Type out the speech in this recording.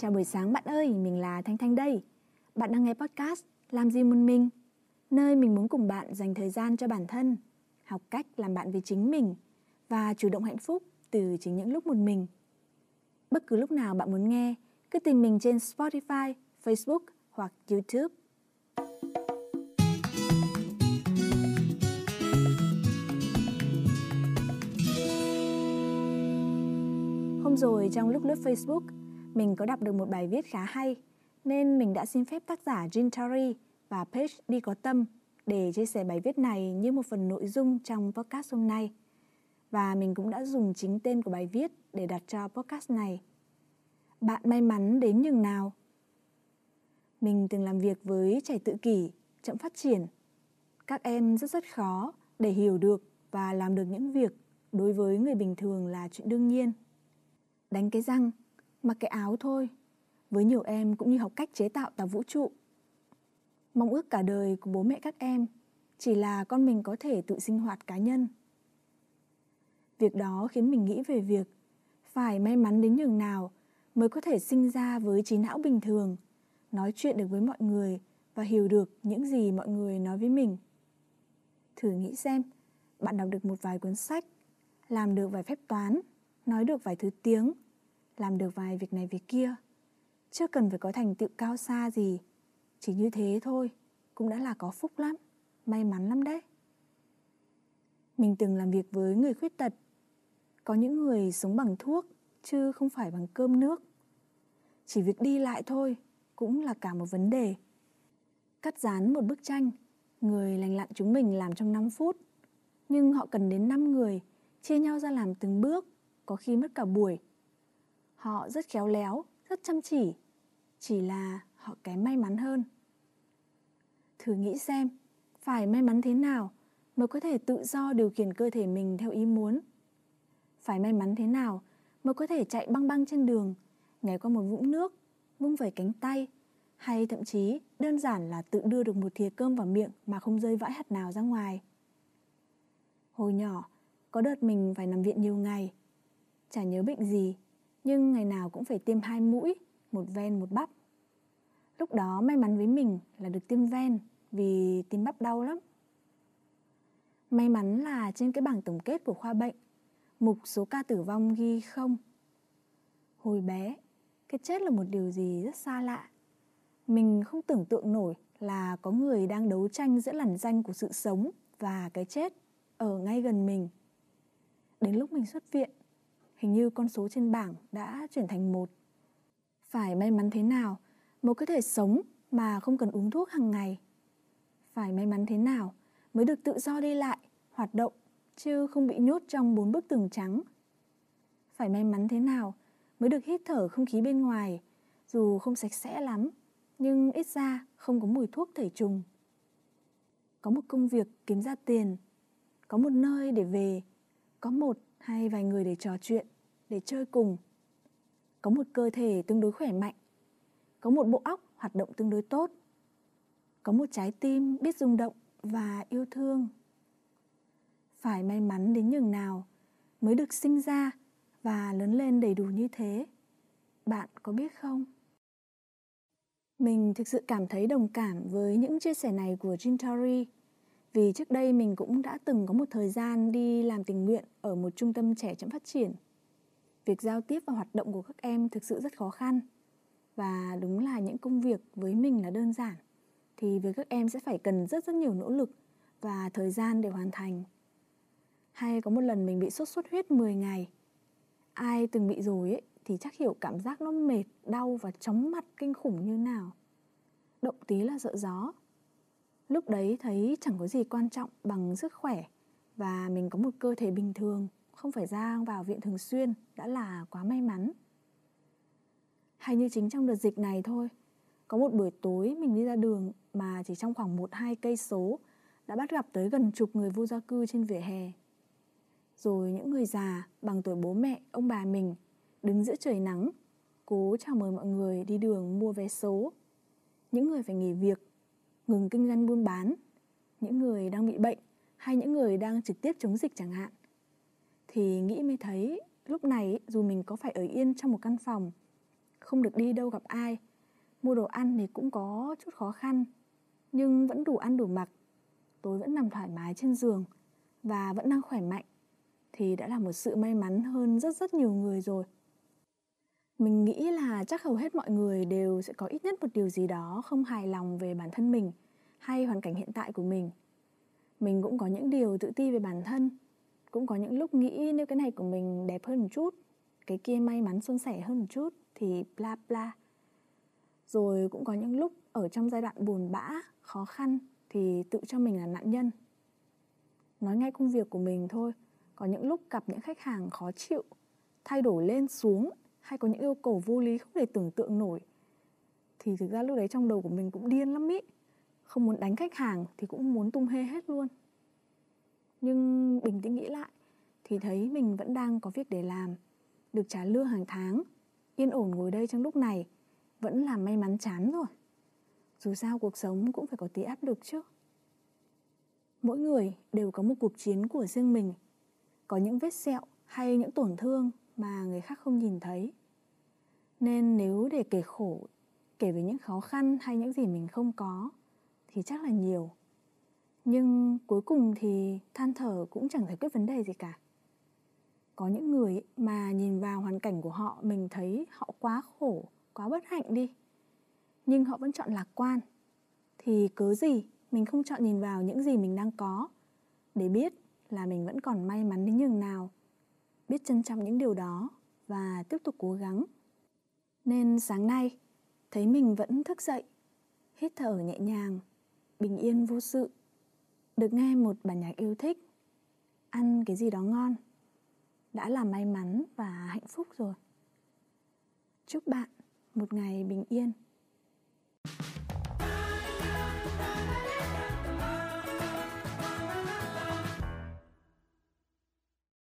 Chào buổi sáng bạn ơi, mình là Thanh Thanh đây. Bạn đang nghe podcast Làm gì một mình? Nơi mình muốn cùng bạn dành thời gian cho bản thân, học cách làm bạn với chính mình và chủ động hạnh phúc từ chính những lúc một mình. Bất cứ lúc nào bạn muốn nghe, cứ tìm mình trên Spotify, Facebook hoặc YouTube. Hôm rồi trong lúc lướt Facebook, mình có đọc được một bài viết khá hay nên mình đã xin phép tác giả Jin Tari và page Đi Có Tâm để chia sẻ bài viết này như một phần nội dung trong podcast hôm nay. Và mình cũng đã dùng chính tên của bài viết để đặt cho podcast này. Bạn may mắn đến nhường nào? Mình từng làm việc với trẻ tự kỷ, chậm phát triển. Các em rất rất khó để hiểu được và làm được những việc đối với người bình thường là chuyện đương nhiên. Đánh cái răng, mặc cái áo thôi. Với nhiều em cũng như học cách chế tạo tàu vũ trụ. Mong ước cả đời của bố mẹ các em chỉ là con mình có thể tự sinh hoạt cá nhân. Việc đó khiến mình nghĩ về việc phải may mắn đến nhường nào mới có thể sinh ra với trí não bình thường, nói chuyện được với mọi người và hiểu được những gì mọi người nói với mình. Thử nghĩ xem, bạn đọc được một vài cuốn sách, làm được vài phép toán, nói được vài thứ tiếng, làm được vài việc này việc kia. Chưa cần phải có thành tựu cao xa gì, chỉ như thế thôi cũng đã là có phúc lắm, may mắn lắm đấy. Mình từng làm việc với người khuyết tật. Có những người sống bằng thuốc chứ không phải bằng cơm nước. Chỉ việc đi lại thôi cũng là cả một vấn đề. Cắt dán một bức tranh, người lành lặn chúng mình làm trong 5 phút. Nhưng họ cần đến 5 người, chia nhau ra làm từng bước, có khi mất cả buổi. Họ rất khéo léo, rất chăm chỉ, chỉ là họ kém may mắn hơn. Thử nghĩ xem, phải may mắn thế nào mới có thể tự do điều khiển cơ thể mình theo ý muốn. Phải may mắn thế nào mới có thể chạy băng băng trên đường, nhảy qua một vũng nước, vung vẩy cánh tay, hay thậm chí đơn giản là tự đưa được một thìa cơm vào miệng mà không rơi vãi hạt nào ra ngoài. Hồi nhỏ, có đợt mình phải nằm viện nhiều ngày. Chả nhớ bệnh gì, nhưng ngày nào cũng phải tiêm hai mũi, một ven một bắp. Lúc đó may mắn với mình là được tiêm ven vì tiêm bắp đau lắm. May mắn là trên cái bảng tổng kết của khoa bệnh, mục số ca tử vong ghi không. Hồi bé, cái chết là một điều gì rất xa lạ. Mình không tưởng tượng nổi là có người đang đấu tranh giữa làn danh của sự sống và cái chết ở ngay gần mình. Đến lúc mình xuất viện, hình như con số trên bảng đã chuyển thành một. Phải may mắn thế nào mới có thể sống mà không cần uống thuốc hàng ngày? Phải may mắn thế nào mới được tự do đi lại, hoạt động chứ không bị nhốt trong bốn bức tường trắng? Phải may mắn thế nào mới được hít thở không khí bên ngoài, dù không sạch sẽ lắm, nhưng ít ra không có mùi thuốc tẩy trùng. Có một công việc kiếm ra tiền, có một nơi để về, có một hay vài người để trò chuyện, để chơi cùng. Có một cơ thể tương đối khỏe mạnh, có một bộ óc hoạt động tương đối tốt. Có một trái tim biết rung động và yêu thương. Phải may mắn đến nhường nào mới được sinh ra và lớn lên đầy đủ như thế. Bạn có biết không? Mình thực sự cảm thấy đồng cảm với những chia sẻ này của Jim Torrey vì trước đây mình cũng đã từng có một thời gian đi làm tình nguyện ở một trung tâm trẻ chậm phát triển. Việc giao tiếp và hoạt động của các em thực sự rất khó khăn và đúng là những công việc với mình là đơn giản thì với các em sẽ phải cần rất rất nhiều nỗ lực và thời gian để hoàn thành. Hay có một lần mình bị sốt xuất huyết 10 ngày. Ai từng bị rồi ấy thì chắc hiểu cảm giác nó mệt, đau và chóng mặt kinh khủng như nào. Động tí là sợ gió, lúc đấy thấy chẳng có gì quan trọng bằng sức khỏe và mình có một cơ thể bình thường, không phải ra vào viện thường xuyên, đã là quá may mắn. Hay như chính trong đợt dịch này thôi, có một buổi tối mình đi ra đường mà chỉ trong khoảng một hai cây số đã bắt gặp tới gần chục người vô gia cư trên vỉa hè. Rồi những người già bằng tuổi bố mẹ, ông bà mình đứng giữa trời nắng, cố chào mời mọi người đi đường mua vé số. Những người phải nghỉ việc ngừng kinh doanh buôn bán, những người đang bị bệnh hay những người đang trực tiếp chống dịch chẳng hạn. Thì nghĩ mới thấy lúc này dù mình có phải ở yên trong một căn phòng không được đi đâu gặp ai. Mua đồ ăn thì cũng có chút khó khăn, nhưng vẫn đủ ăn đủ mặc. Tôi vẫn nằm thoải mái trên giường và vẫn đang khỏe mạnh thì đã là một sự may mắn hơn rất rất nhiều người rồi. Mình nghĩ là chắc hầu hết mọi người đều sẽ có ít nhất một điều gì đó không hài lòng về bản thân mình hay hoàn cảnh hiện tại của mình. Mình cũng có những điều tự ti về bản thân, cũng có những lúc nghĩ nếu cái này của mình đẹp hơn một chút, cái kia may mắn suôn sẻ hơn một chút thì bla bla. Rồi cũng có những lúc ở trong giai đoạn buồn bã, khó khăn thì tự cho mình là nạn nhân. Nói ngay công việc của mình thôi, có những lúc gặp những khách hàng khó chịu, thay đổi lên xuống hay có những yêu cầu vô lý không thể tưởng tượng nổi, thì thực ra lúc đấy trong đầu của mình cũng điên lắm ý. Không muốn đánh khách hàng thì cũng muốn tung hê hết luôn. Nhưng bình tĩnh nghĩ lại thì thấy mình vẫn đang có việc để làm, được trả lương hàng tháng, yên ổn ngồi đây trong lúc này, vẫn là may mắn chán rồi. Dù sao cuộc sống cũng phải có tí áp lực chứ. Mỗi người đều có một cuộc chiến của riêng mình, có những vết sẹo hay những tổn thương mà người khác không nhìn thấy nên nếu để kể khổ, kể về những khó khăn hay những gì mình không có, thì chắc là nhiều. Nhưng cuối cùng thì than thở cũng chẳng giải quyết vấn đề gì cả. Có những người mà nhìn vào hoàn cảnh của họ, mình thấy họ quá khổ, quá bất hạnh đi. Nhưng họ vẫn chọn lạc quan. Thì cớ gì mình không chọn nhìn vào những gì mình đang có, để biết là mình vẫn còn may mắn đến nhường nào, biết trân trọng những điều đó và tiếp tục cố gắng? Nên sáng nay, thấy mình vẫn thức dậy. Hít thở nhẹ nhàng, bình yên vô sự. Được nghe một bản nhạc yêu thích. Ăn cái gì đó ngon. Đã là may mắn và hạnh phúc rồi. Chúc bạn một ngày bình yên.